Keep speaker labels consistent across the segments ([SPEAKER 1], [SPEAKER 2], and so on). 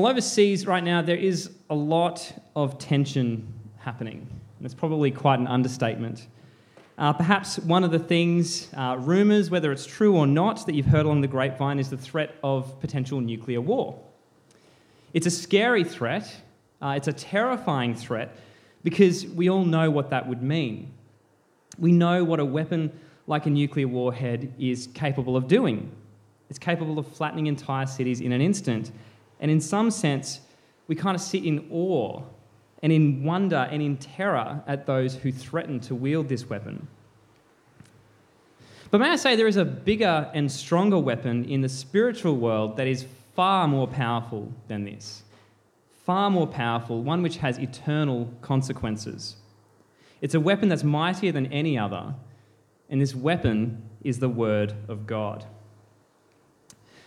[SPEAKER 1] Well, overseas right now, there is a lot of tension happening. And it's probably quite an understatement. Uh, perhaps one of the things, uh, rumours, whether it's true or not, that you've heard along the grapevine is the threat of potential nuclear war. It's a scary threat, uh, it's a terrifying threat, because we all know what that would mean. We know what a weapon like a nuclear warhead is capable of doing. It's capable of flattening entire cities in an instant. And in some sense, we kind of sit in awe and in wonder and in terror at those who threaten to wield this weapon. But may I say, there is a bigger and stronger weapon in the spiritual world that is far more powerful than this. Far more powerful, one which has eternal consequences. It's a weapon that's mightier than any other, and this weapon is the Word of God.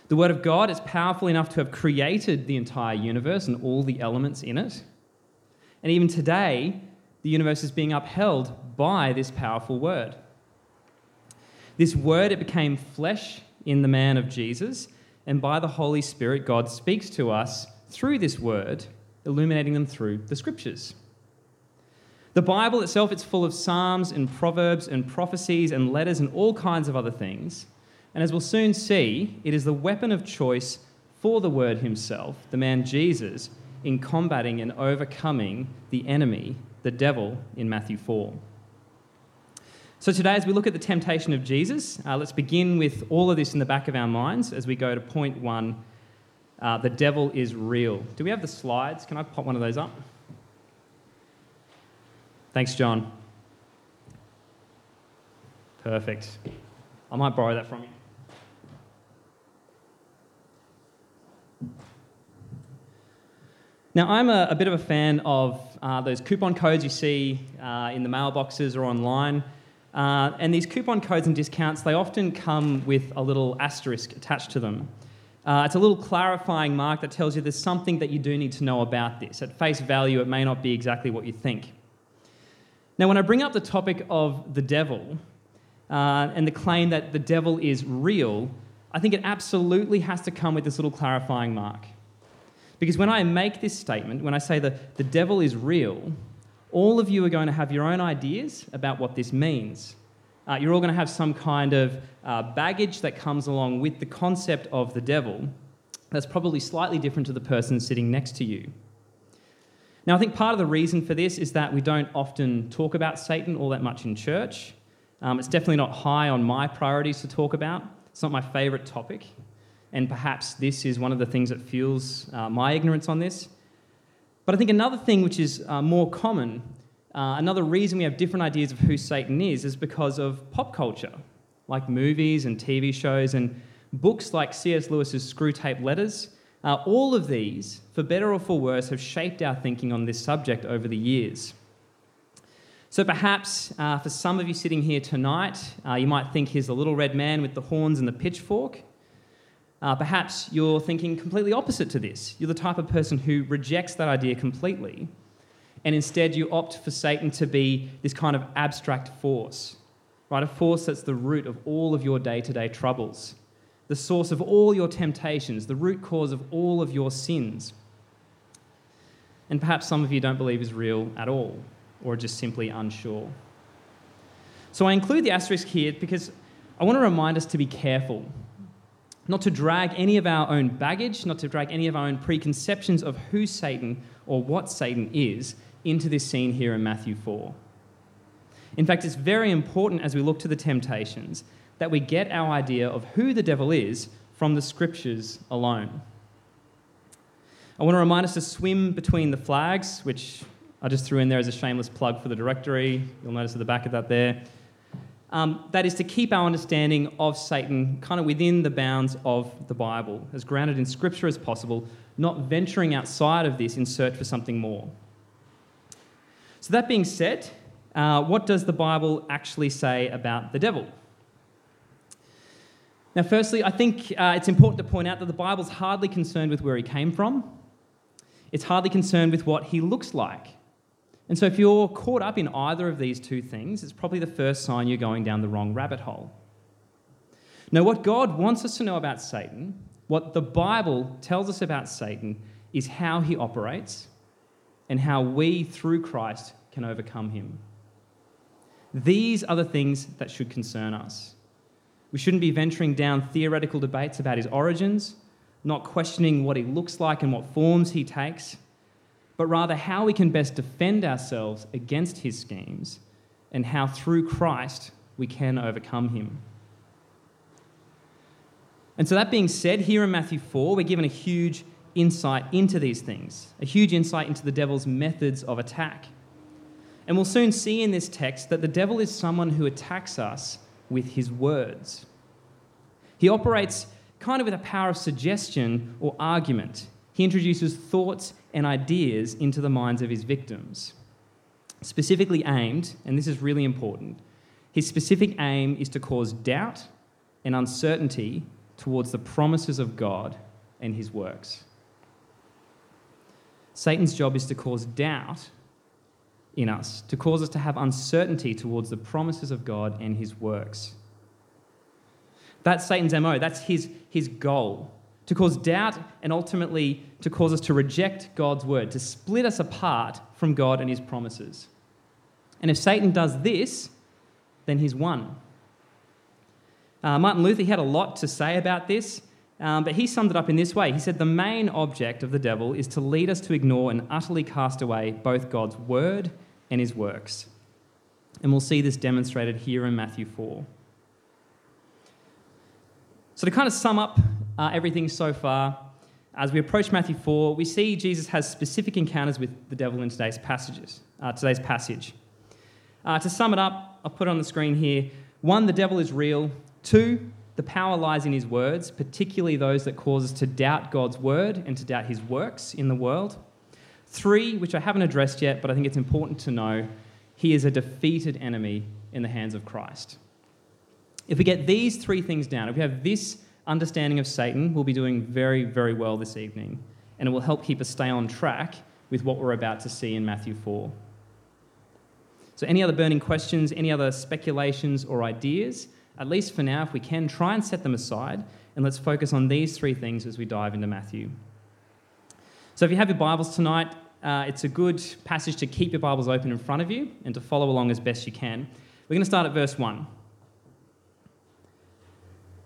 [SPEAKER 1] The Word of God is powerful enough to have created the entire universe and all the elements in it. And even today, the universe is being upheld by this powerful Word. This Word, it became flesh in the man of Jesus, and by the Holy Spirit, God speaks to us through this Word, illuminating them through the Scriptures. The Bible itself, it's full of psalms and proverbs and prophecies and letters and all kinds of other things. And as we'll soon see, it is the weapon of choice for the Word Himself, the man Jesus, in combating and overcoming the enemy, the devil, in Matthew 4. So, today, as we look at the temptation of Jesus, uh, let's begin with all of this in the back of our minds as we go to point one uh, the devil is real. Do we have the slides? Can I pop one of those up? Thanks, John. Perfect. I might borrow that from you. Now, I'm a, a bit of a fan of uh, those coupon codes you see uh, in the mailboxes or online. Uh, and these coupon codes and discounts, they often come with a little asterisk attached to them. Uh, it's a little clarifying mark that tells you there's something that you do need to know about this. At face value, it may not be exactly what you think. Now, when I bring up the topic of the devil uh, and the claim that the devil is real, I think it absolutely has to come with this little clarifying mark. Because when I make this statement, when I say that the devil is real, all of you are going to have your own ideas about what this means. Uh, you're all going to have some kind of uh, baggage that comes along with the concept of the devil that's probably slightly different to the person sitting next to you. Now, I think part of the reason for this is that we don't often talk about Satan all that much in church. Um, it's definitely not high on my priorities to talk about. It's not my favourite topic. And perhaps this is one of the things that fuels uh, my ignorance on this. But I think another thing which is uh, more common, uh, another reason we have different ideas of who Satan is, is because of pop culture, like movies and TV shows and books like C.S. Lewis's Screwtape Letters uh, all of these, for better or for worse, have shaped our thinking on this subject over the years. So perhaps uh, for some of you sitting here tonight, uh, you might think he's the little red man with the horns and the pitchfork. Uh, perhaps you're thinking completely opposite to this. You're the type of person who rejects that idea completely, and instead you opt for Satan to be this kind of abstract force, right? A force that's the root of all of your day to day troubles the source of all your temptations, the root cause of all of your sins. And perhaps some of you don't believe is real at all, or are just simply unsure. So I include the asterisk here because I want to remind us to be careful, not to drag any of our own baggage, not to drag any of our own preconceptions of who Satan or what Satan is into this scene here in Matthew 4. In fact, it's very important as we look to the temptations that we get our idea of who the devil is from the scriptures alone. I want to remind us to swim between the flags, which I just threw in there as a shameless plug for the directory. You'll notice at the back of that there. Um, that is to keep our understanding of Satan kind of within the bounds of the Bible, as grounded in Scripture as possible, not venturing outside of this in search for something more. So, that being said, uh, what does the Bible actually say about the devil? Now, firstly, I think uh, it's important to point out that the Bible's hardly concerned with where he came from. It's hardly concerned with what he looks like. And so, if you're caught up in either of these two things, it's probably the first sign you're going down the wrong rabbit hole. Now, what God wants us to know about Satan, what the Bible tells us about Satan, is how he operates and how we, through Christ, can overcome him. These are the things that should concern us. We shouldn't be venturing down theoretical debates about his origins, not questioning what he looks like and what forms he takes, but rather how we can best defend ourselves against his schemes and how through Christ we can overcome him. And so, that being said, here in Matthew 4, we're given a huge insight into these things, a huge insight into the devil's methods of attack. And we'll soon see in this text that the devil is someone who attacks us with his words. He operates kind of with a power of suggestion or argument. He introduces thoughts and ideas into the minds of his victims. Specifically aimed, and this is really important, his specific aim is to cause doubt and uncertainty towards the promises of God and his works. Satan's job is to cause doubt in us, to cause us to have uncertainty towards the promises of God and his works. That's Satan's MO, that's his, his goal. To cause doubt and ultimately to cause us to reject God's word, to split us apart from God and his promises. And if Satan does this, then he's won. Uh, Martin Luther he had a lot to say about this, um, but he summed it up in this way. He said, The main object of the devil is to lead us to ignore and utterly cast away both God's word and his works. And we'll see this demonstrated here in Matthew 4. So, to kind of sum up uh, everything so far, as we approach Matthew 4, we see Jesus has specific encounters with the devil in today's passages, uh, today's passage. Uh, to sum it up, I'll put it on the screen here. One, the devil is real. Two, the power lies in his words, particularly those that cause us to doubt God's word and to doubt his works in the world. Three, which I haven't addressed yet, but I think it's important to know, he is a defeated enemy in the hands of Christ. If we get these three things down, if we have this understanding of Satan, we'll be doing very, very well this evening. And it will help keep us stay on track with what we're about to see in Matthew 4. So, any other burning questions, any other speculations or ideas? At least for now, if we can, try and set them aside and let's focus on these three things as we dive into Matthew. So, if you have your Bibles tonight, uh, it's a good passage to keep your Bibles open in front of you and to follow along as best you can. We're going to start at verse 1.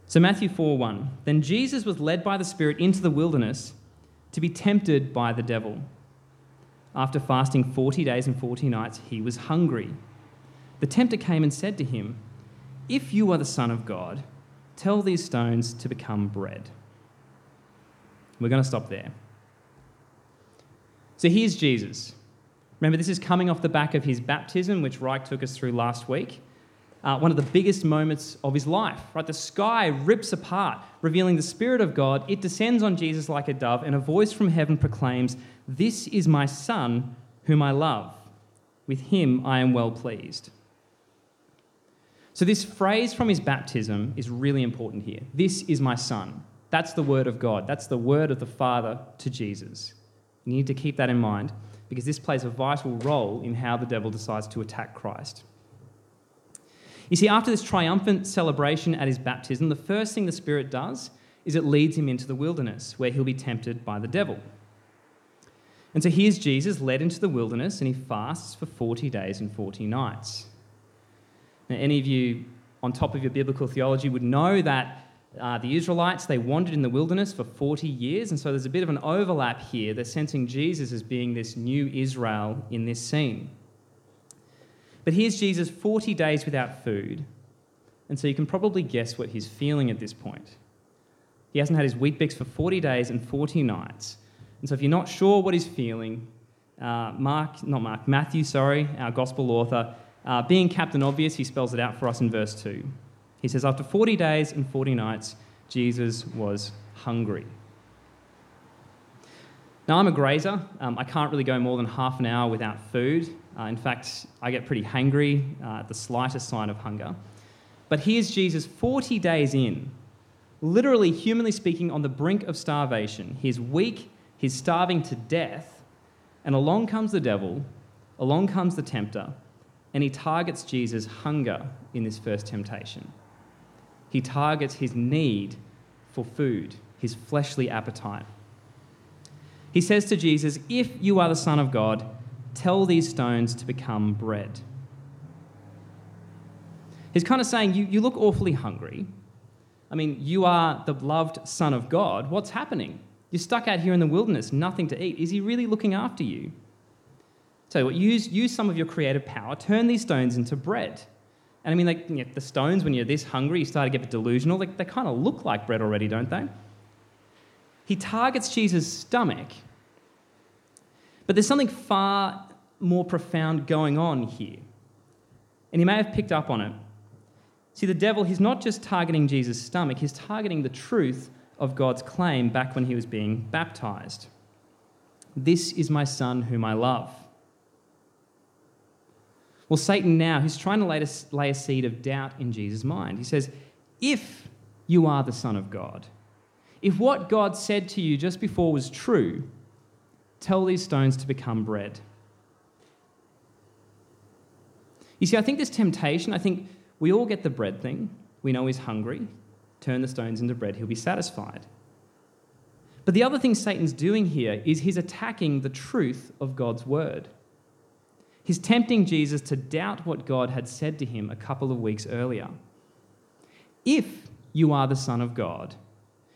[SPEAKER 1] So, Matthew 4 1. Then Jesus was led by the Spirit into the wilderness to be tempted by the devil. After fasting 40 days and 40 nights, he was hungry. The tempter came and said to him, If you are the Son of God, tell these stones to become bread. We're going to stop there. So here's Jesus. Remember, this is coming off the back of his baptism, which Reich took us through last week uh, one of the biggest moments of his life. Right, the sky rips apart, revealing the Spirit of God. It descends on Jesus like a dove, and a voice from heaven proclaims, "This is my Son, whom I love. With him I am well pleased." So this phrase from his baptism is really important here. This is my Son. That's the word of God. That's the word of the Father to Jesus. You need to keep that in mind because this plays a vital role in how the devil decides to attack Christ. You see, after this triumphant celebration at his baptism, the first thing the Spirit does is it leads him into the wilderness, where he'll be tempted by the devil. And so here's Jesus led into the wilderness, and he fasts for 40 days and 40 nights. Now, any of you on top of your biblical theology would know that uh, the Israelites, they wandered in the wilderness for 40 years, and so there's a bit of an overlap here. They're sensing Jesus as being this new Israel in this scene. But here's Jesus 40 days without food. And so you can probably guess what he's feeling at this point. He hasn't had his Weet-Bix for 40 days and 40 nights. And so if you're not sure what he's feeling, uh, Mark, not Mark, Matthew, sorry, our gospel author, uh, being Captain Obvious, he spells it out for us in verse 2. He says, After 40 days and 40 nights, Jesus was hungry. Now, I'm a grazer. Um, I can't really go more than half an hour without food. Uh, in fact, I get pretty hangry uh, at the slightest sign of hunger. But here's Jesus 40 days in, literally, humanly speaking, on the brink of starvation. He's weak, he's starving to death, and along comes the devil, along comes the tempter, and he targets Jesus' hunger in this first temptation. He targets his need for food, his fleshly appetite. He says to Jesus, If you are the Son of God, tell these stones to become bread. He's kind of saying, You, you look awfully hungry. I mean, you are the loved Son of God. What's happening? You're stuck out here in the wilderness, nothing to eat. Is he really looking after you? You what, use, use some of your creative power, turn these stones into bread. And I mean, like, you know, the stones, when you're this hungry, you start to get delusional. Like, they kind of look like bread already, don't they? He targets Jesus' stomach. But there's something far more profound going on here. And he may have picked up on it. See, the devil, he's not just targeting Jesus' stomach, he's targeting the truth of God's claim back when he was being baptized. This is my son whom I love. Well, Satan now, he's trying to lay a, lay a seed of doubt in Jesus' mind. He says, If you are the Son of God, if what God said to you just before was true, tell these stones to become bread. You see, I think this temptation, I think we all get the bread thing. We know he's hungry. Turn the stones into bread, he'll be satisfied. But the other thing Satan's doing here is he's attacking the truth of God's word. He's tempting Jesus to doubt what God had said to him a couple of weeks earlier. If you are the Son of God,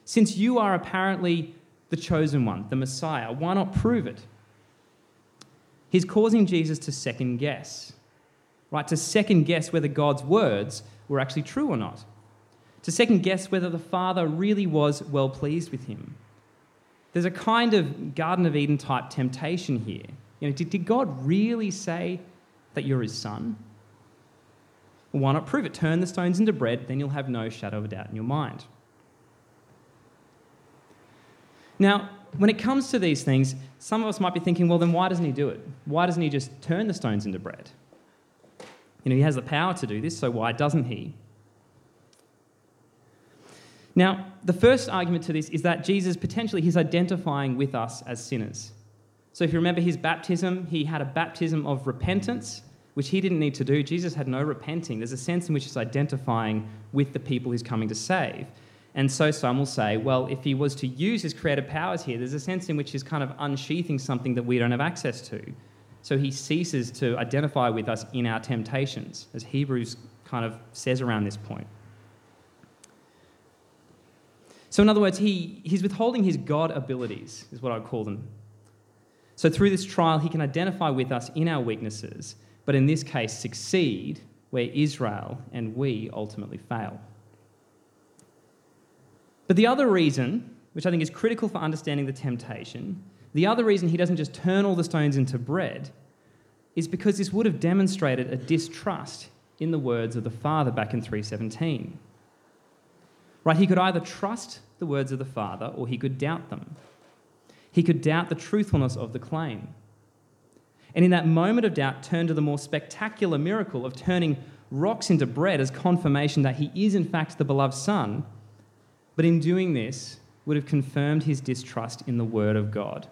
[SPEAKER 1] since you are apparently the chosen one, the Messiah, why not prove it? He's causing Jesus to second guess right? To second guess whether God's words were actually true or not. To second guess whether the Father really was well pleased with him. There's a kind of Garden of Eden type temptation here. You know, did, did God really say that you're his son? Well, why not prove it? Turn the stones into bread, then you'll have no shadow of a doubt in your mind. Now, when it comes to these things, some of us might be thinking, well, then why doesn't he do it? Why doesn't he just turn the stones into bread? You know, he has the power to do this, so why doesn't he? Now, the first argument to this is that Jesus potentially he's identifying with us as sinners. So if you remember his baptism, he had a baptism of repentance, which he didn't need to do. Jesus had no repenting. There's a sense in which he's identifying with the people he's coming to save. And so some will say, well, if he was to use his creative powers here, there's a sense in which he's kind of unsheathing something that we don't have access to. So he ceases to identify with us in our temptations, as Hebrews kind of says around this point. So, in other words, he, he's withholding his God abilities, is what I would call them. So, through this trial, he can identify with us in our weaknesses, but in this case, succeed where Israel and we ultimately fail. But the other reason, which I think is critical for understanding the temptation, the other reason he doesn't just turn all the stones into bread is because this would have demonstrated a distrust in the words of the Father back in 317. Right? He could either trust the words of the Father or he could doubt them. He could doubt the truthfulness of the claim. And in that moment of doubt, turn to the more spectacular miracle of turning rocks into bread as confirmation that he is, in fact, the beloved Son. But in doing this, would have confirmed his distrust in the Word of God.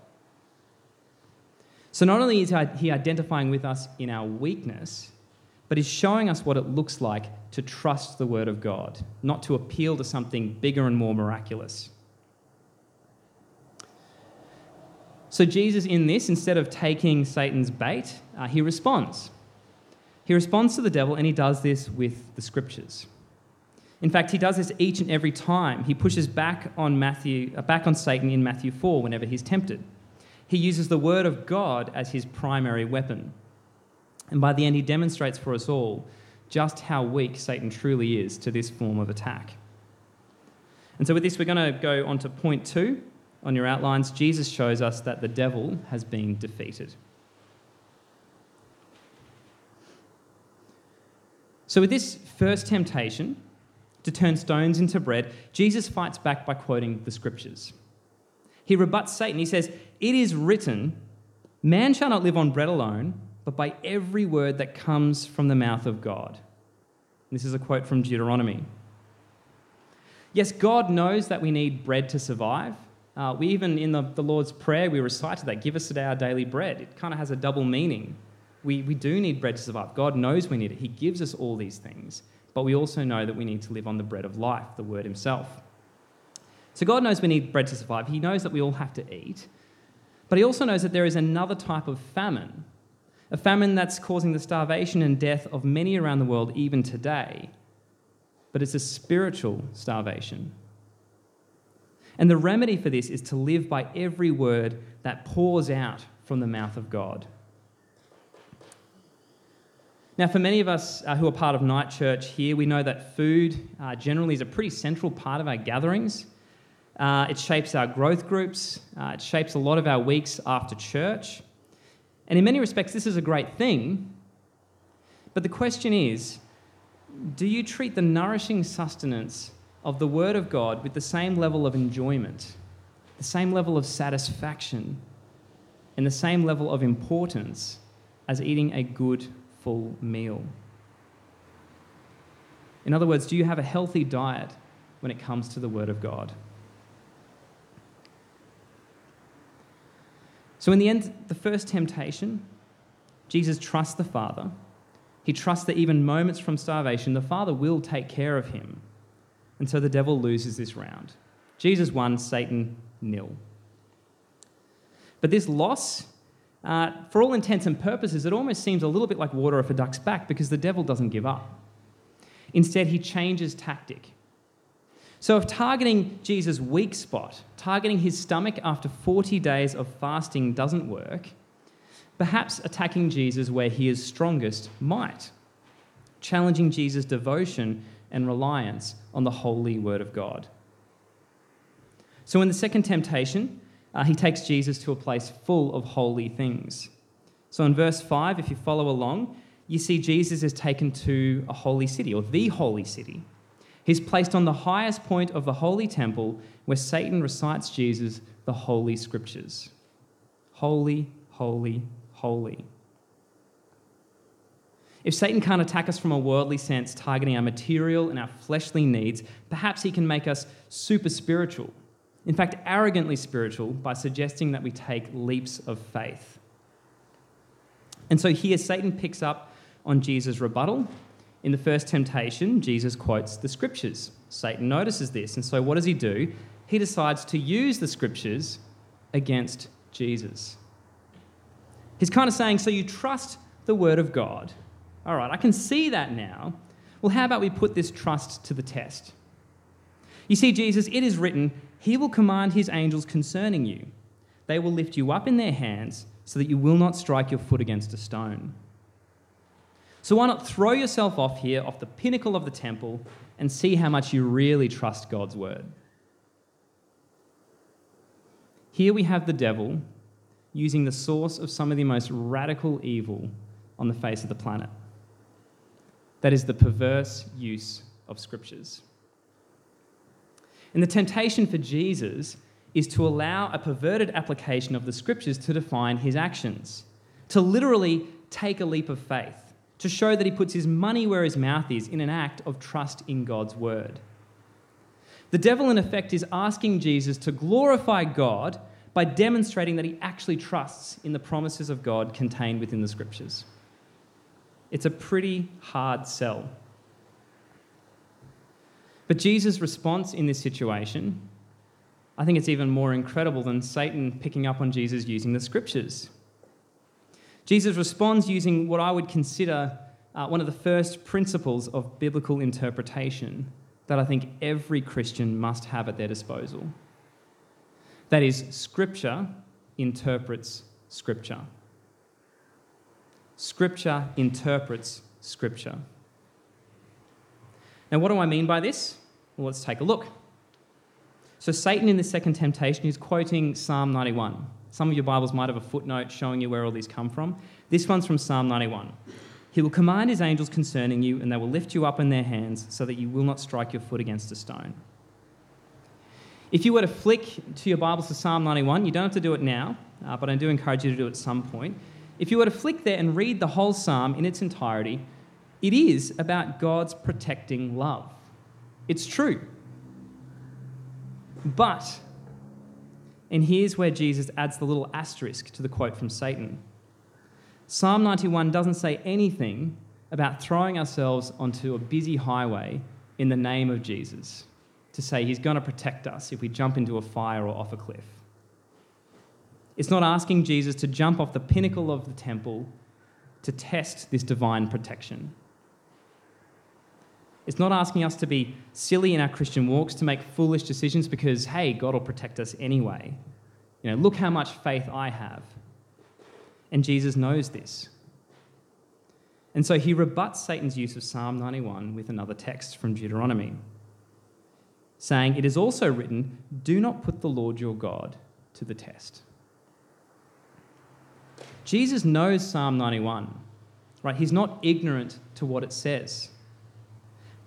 [SPEAKER 1] So not only is he identifying with us in our weakness, but he's showing us what it looks like to trust the word of God, not to appeal to something bigger and more miraculous. So, Jesus, in this, instead of taking Satan's bait, uh, he responds. He responds to the devil, and he does this with the scriptures. In fact, he does this each and every time. He pushes back on Matthew, uh, back on Satan in Matthew 4 whenever he's tempted he uses the word of God as his primary weapon. And by the end, he demonstrates for us all just how weak Satan truly is to this form of attack. And so, with this, we're going to go on to point two on your outlines. Jesus shows us that the devil has been defeated. So, with this first temptation to turn stones into bread, Jesus fights back by quoting the scriptures. He rebuts Satan. He says, It is written, Man shall not live on bread alone, but by every word that comes from the mouth of God. This is a quote from Deuteronomy. Yes, God knows that we need bread to survive. Uh, we even, in the, the Lord's Prayer, we recited that give us today our daily bread. It kind of has a double meaning. We, we do need bread to survive. God knows we need it. He gives us all these things. But we also know that we need to live on the bread of life, the Word Himself. So God knows we need bread to survive. He knows that we all have to eat. But he also knows that there is another type of famine, a famine that's causing the starvation and death of many around the world even today. But it's a spiritual starvation. And the remedy for this is to live by every word that pours out from the mouth of God. Now, for many of us uh, who are part of Night Church here, we know that food uh, generally is a pretty central part of our gatherings. Uh, it shapes our growth groups, uh, it shapes a lot of our weeks after church. And in many respects, this is a great thing. But the question is do you treat the nourishing sustenance of the Word of God with the same level of enjoyment, the same level of satisfaction, and the same level of importance as eating a good full meal? In other words, do you have a healthy diet when it comes to the Word of God? So, in the end, the first temptation, Jesus trusts the Father. He trusts that even moments from starvation, the Father will take care of him. And so the devil loses this round. Jesus won, Satan nil. But this loss uh, for all intents and purposes, it almost seems a little bit like water off a duck's back because the devil doesn't give up. Instead, he changes tactic. So, if targeting Jesus' weak spot, targeting his stomach after 40 days of fasting doesn't work, perhaps attacking Jesus where he is strongest might, challenging Jesus' devotion and reliance on the holy word of God. So, in the second temptation, uh, he takes Jesus to a place full of holy things. So in verse 5, if you follow along, you see Jesus is taken to a holy city, or the holy city. He's placed on the highest point of the holy temple where Satan recites Jesus the holy scriptures. Holy, holy, holy. If Satan can't attack us from a worldly sense, targeting our material and our fleshly needs, perhaps he can make us super spiritual in fact, arrogantly spiritual by suggesting that we take leaps of faith. And so here, Satan picks up on Jesus' rebuttal. In the first temptation, Jesus quotes the scriptures. Satan notices this, and so what does he do? He decides to use the scriptures against Jesus. He's kind of saying, So you trust the word of God. All right, I can see that now. Well, how about we put this trust to the test? You see, Jesus, it is written, he will command his angels concerning you. They will lift you up in their hands so that you will not strike your foot against a stone. So why not throw yourself off here, off the pinnacle of the temple, and see how much you really trust God's word? Here we have the devil using the source of some of the most radical evil on the face of the planet. That is the perverse use of scriptures. And the temptation for Jesus is to allow a perverted application of the scriptures to define his actions, to literally take a leap of faith, to show that he puts his money where his mouth is in an act of trust in God's word. The devil, in effect, is asking Jesus to glorify God by demonstrating that he actually trusts in the promises of God contained within the scriptures. It's a pretty hard sell. But Jesus' response in this situation, I think it's even more incredible than Satan picking up on Jesus using the scriptures. Jesus responds using what I would consider uh, one of the first principles of biblical interpretation that I think every Christian must have at their disposal. That is, Scripture interprets Scripture. Scripture interprets Scripture. Now, what do I mean by this? Well, let's take a look. So, Satan in the second temptation is quoting Psalm 91. Some of your Bibles might have a footnote showing you where all these come from. This one's from Psalm 91. He will command his angels concerning you, and they will lift you up in their hands so that you will not strike your foot against a stone. If you were to flick to your Bibles to Psalm 91, you don't have to do it now, uh, but I do encourage you to do it at some point. If you were to flick there and read the whole psalm in its entirety, it is about God's protecting love. It's true. But, and here's where Jesus adds the little asterisk to the quote from Satan Psalm 91 doesn't say anything about throwing ourselves onto a busy highway in the name of Jesus to say he's going to protect us if we jump into a fire or off a cliff. It's not asking Jesus to jump off the pinnacle of the temple to test this divine protection. It's not asking us to be silly in our Christian walks, to make foolish decisions because, hey, God will protect us anyway. You know, look how much faith I have. And Jesus knows this. And so he rebuts Satan's use of Psalm 91 with another text from Deuteronomy, saying, It is also written, Do not put the Lord your God to the test. Jesus knows Psalm 91, right? He's not ignorant to what it says,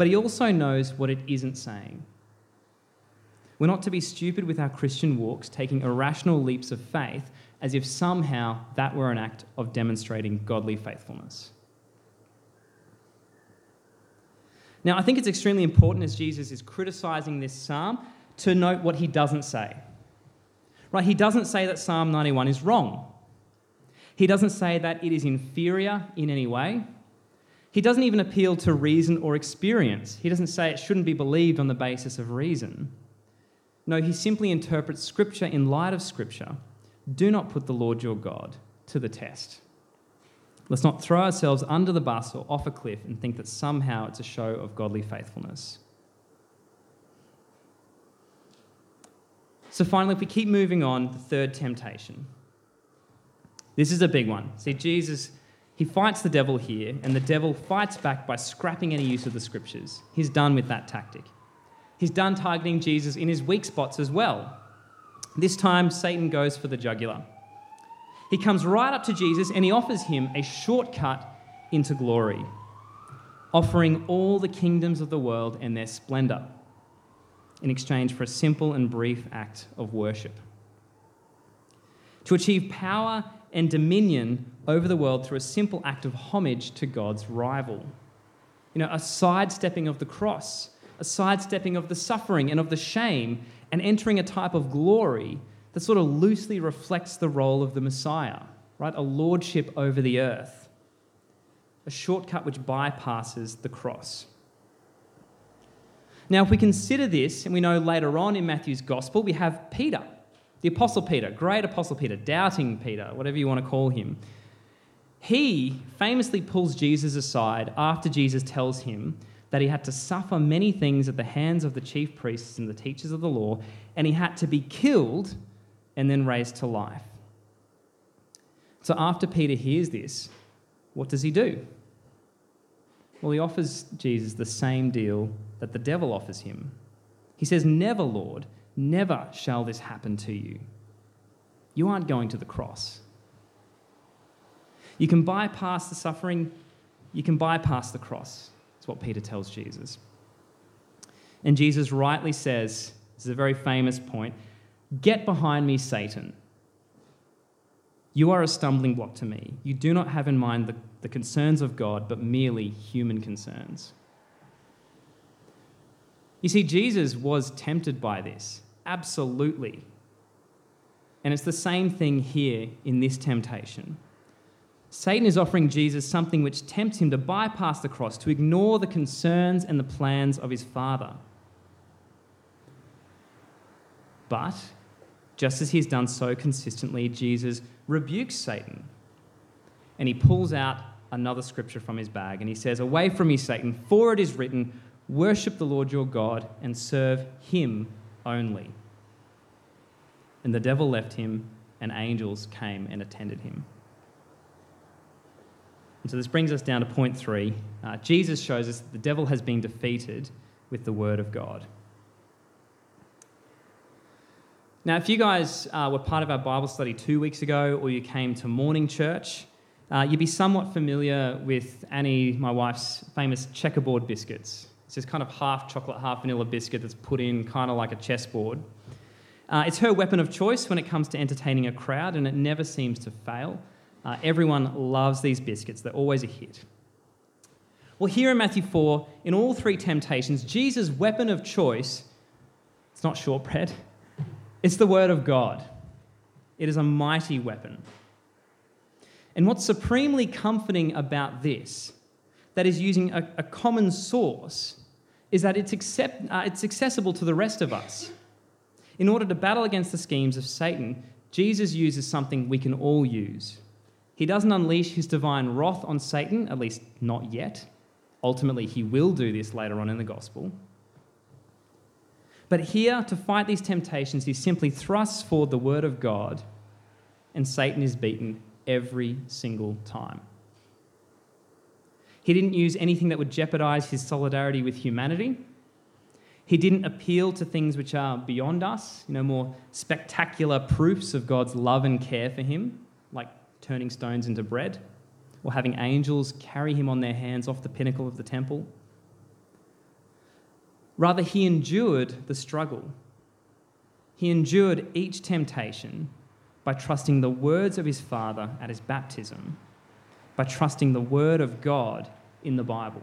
[SPEAKER 1] but he also knows what it isn't saying. We're not to be stupid with our Christian walks, taking irrational leaps of faith as if somehow that were an act of demonstrating godly faithfulness. Now, I think it's extremely important as Jesus is criticizing this psalm to note what he doesn't say. Right? He doesn't say that Psalm 91 is wrong. He doesn't say that it is inferior in any way. He doesn't even appeal to reason or experience. He doesn't say it shouldn't be believed on the basis of reason. No, he simply interprets Scripture in light of Scripture. Do not put the Lord your God to the test. Let's not throw ourselves under the bus or off a cliff and think that somehow it's a show of godly faithfulness. So, finally, if we keep moving on, the third temptation. This is a big one. See, Jesus, he fights the devil here, and the devil fights back by scrapping any use of the scriptures. He's done with that tactic. He's done targeting Jesus in his weak spots as well. This time, Satan goes for the jugular. He comes right up to Jesus and he offers him a shortcut into glory, offering all the kingdoms of the world and their splendor in exchange for a simple and brief act of worship. To achieve power and dominion over the world through a simple act of homage to God's rival. You know, a sidestepping of the cross, a sidestepping of the suffering and of the shame, and entering a type of glory that sort of loosely reflects the role of the Messiah, right? A lordship over the earth, a shortcut which bypasses the cross. Now, if we consider this, and we know later on in Matthew's gospel, we have Peter the Apostle Peter, great Apostle Peter, doubting Peter, whatever you want to call him, he famously pulls Jesus aside after Jesus tells him that he had to suffer many things at the hands of the chief priests and the teachers of the law, and he had to be killed and then raised to life. So after Peter hears this, what does he do? Well, he offers Jesus the same deal that the devil offers him. He says, Never, Lord, Never shall this happen to you. You aren't going to the cross. You can bypass the suffering, you can bypass the cross. That's what Peter tells Jesus. And Jesus rightly says, this is a very famous point Get behind me, Satan. You are a stumbling block to me. You do not have in mind the, the concerns of God, but merely human concerns. You see, Jesus was tempted by this. Absolutely. And it's the same thing here in this temptation. Satan is offering Jesus something which tempts him to bypass the cross, to ignore the concerns and the plans of his Father. But, just as he's done so consistently, Jesus rebukes Satan. And he pulls out another scripture from his bag and he says, Away from me, Satan, for it is written, Worship the Lord your God and serve him only. And the devil left him, and angels came and attended him. And so this brings us down to point three. Uh, Jesus shows us that the devil has been defeated with the word of God. Now, if you guys uh, were part of our Bible study two weeks ago or you came to morning church, uh, you'd be somewhat familiar with Annie, my wife's famous checkerboard biscuits. It's this kind of half chocolate, half vanilla biscuit that's put in kind of like a chessboard. Uh, it's her weapon of choice when it comes to entertaining a crowd, and it never seems to fail. Uh, everyone loves these biscuits, they're always a hit. Well, here in Matthew 4, in all three temptations, Jesus' weapon of choice, it's not shortbread, it's the Word of God. It is a mighty weapon. And what's supremely comforting about this, that is using a, a common source, is that it's, accept, uh, it's accessible to the rest of us. In order to battle against the schemes of Satan, Jesus uses something we can all use. He doesn't unleash his divine wrath on Satan, at least not yet. Ultimately, he will do this later on in the gospel. But here, to fight these temptations, he simply thrusts forward the word of God, and Satan is beaten every single time. He didn't use anything that would jeopardize his solidarity with humanity. He didn't appeal to things which are beyond us, you know, more spectacular proofs of God's love and care for him, like turning stones into bread, or having angels carry him on their hands off the pinnacle of the temple. Rather, he endured the struggle. He endured each temptation by trusting the words of his Father at his baptism, by trusting the Word of God in the Bible.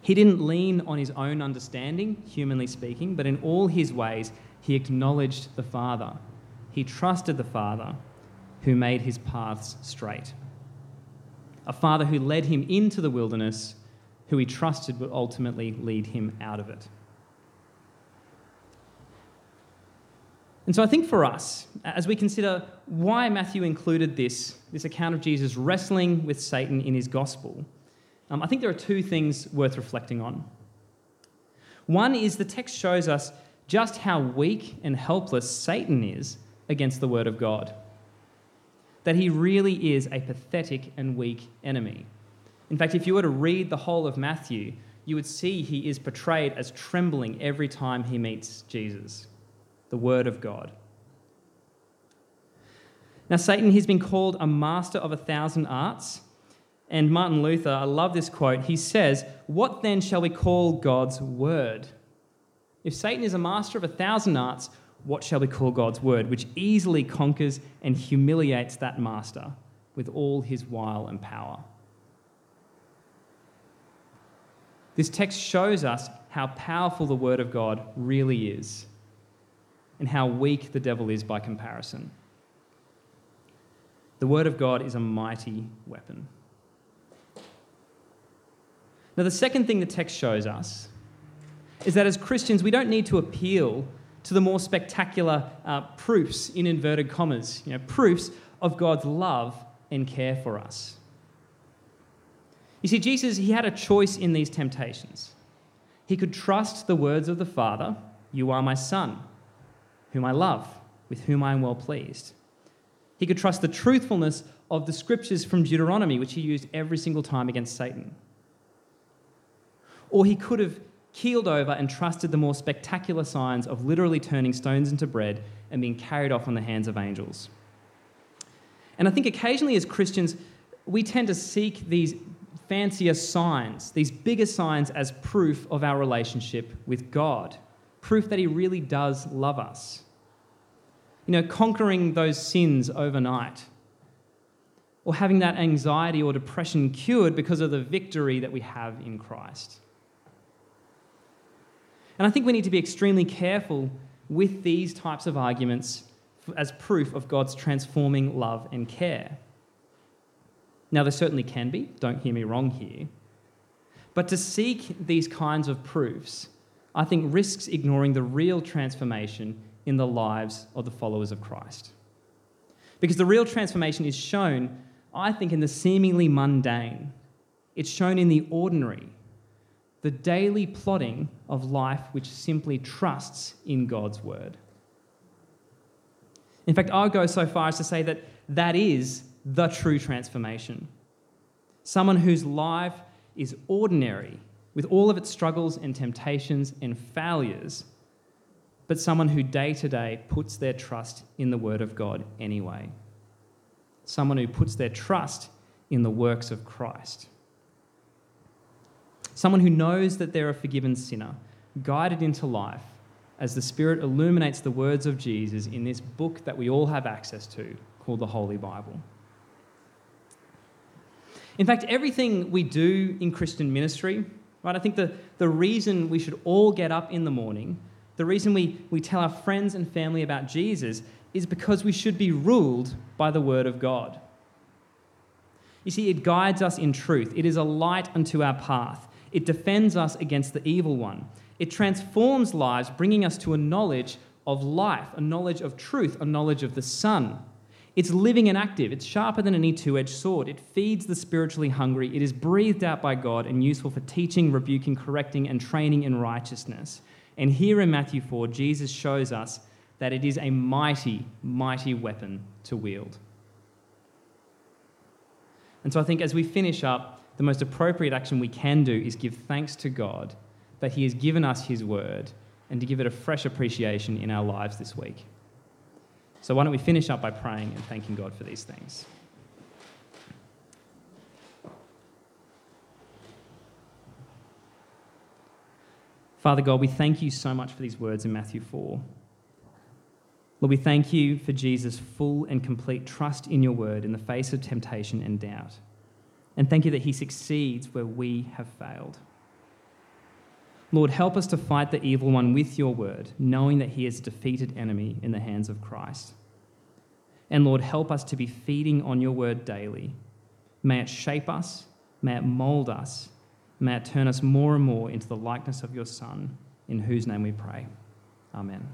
[SPEAKER 1] He didn't lean on his own understanding, humanly speaking, but in all his ways, he acknowledged the Father. He trusted the Father who made his paths straight. A Father who led him into the wilderness, who he trusted would ultimately lead him out of it. And so I think for us, as we consider why Matthew included this, this account of Jesus wrestling with Satan in his gospel, um, I think there are two things worth reflecting on. One is the text shows us just how weak and helpless Satan is against the word of God. That he really is a pathetic and weak enemy. In fact, if you were to read the whole of Matthew, you would see he is portrayed as trembling every time he meets Jesus the Word of God. Now, Satan, he's been called a master of a thousand arts. And Martin Luther, I love this quote. He says, What then shall we call God's word? If Satan is a master of a thousand arts, what shall we call God's word, which easily conquers and humiliates that master with all his wile and power? This text shows us how powerful the word of God really is and how weak the devil is by comparison. The Word of God is a mighty weapon. Now, the second thing the text shows us is that as Christians, we don't need to appeal to the more spectacular uh, proofs, in inverted commas, you know, proofs of God's love and care for us. You see, Jesus, he had a choice in these temptations. He could trust the words of the Father, You are my Son whom I love, with whom I am well pleased. He could trust the truthfulness of the scriptures from Deuteronomy, which he used every single time against Satan. Or he could have keeled over and trusted the more spectacular signs of literally turning stones into bread and being carried off on the hands of angels. And I think occasionally as Christians, we tend to seek these fancier signs, these bigger signs, as proof of our relationship with God proof that He really does love us. You know, conquering those sins overnight, or having that anxiety or depression cured because of the victory that we have in Christ. And I think we need to be extremely careful with these types of arguments as proof of God's transforming love and care. Now, there certainly can be, don't hear me wrong here. But to seek these kinds of proofs I think risks ignoring the real transformation in the lives of the followers of Christ. Because the real transformation is shown, I think, in the seemingly mundane. It's shown in the ordinary, the daily plodding of life which simply trusts in God's word. In fact, I'll go so far as to say that that is the true transformation. Someone whose life is ordinary with all of its struggles and temptations and failures, but someone who day to day puts their trust in the Word of God anyway. Someone who puts their trust in the works of Christ. Someone who knows that they're a forgiven sinner, guided into life as the Spirit illuminates the words of Jesus in this book that we all have access to called the Holy Bible. In fact, everything we do in Christian ministry, Right? I think the, the reason we should all get up in the morning, the reason we, we tell our friends and family about Jesus, is because we should be ruled by the Word of God. You see, it guides us in truth, it is a light unto our path, it defends us against the evil one, it transforms lives, bringing us to a knowledge of life, a knowledge of truth, a knowledge of the Son. It's living and active. It's sharper than any two edged sword. It feeds the spiritually hungry. It is breathed out by God and useful for teaching, rebuking, correcting, and training in righteousness. And here in Matthew 4, Jesus shows us that it is a mighty, mighty weapon to wield. And so I think as we finish up, the most appropriate action we can do is give thanks to God that He has given us His word and to give it a fresh appreciation in our lives this week. So, why don't we finish up by praying and thanking God for these things? Father God, we thank you so much for these words in Matthew 4. Lord, we thank you for Jesus' full and complete trust in your word in the face of temptation and doubt. And thank you that he succeeds where we have failed. Lord, help us to fight the evil one with your word, knowing that he is a defeated enemy in the hands of Christ. And Lord, help us to be feeding on your word daily. May it shape us, may it mold us, may it turn us more and more into the likeness of your Son, in whose name we pray. Amen.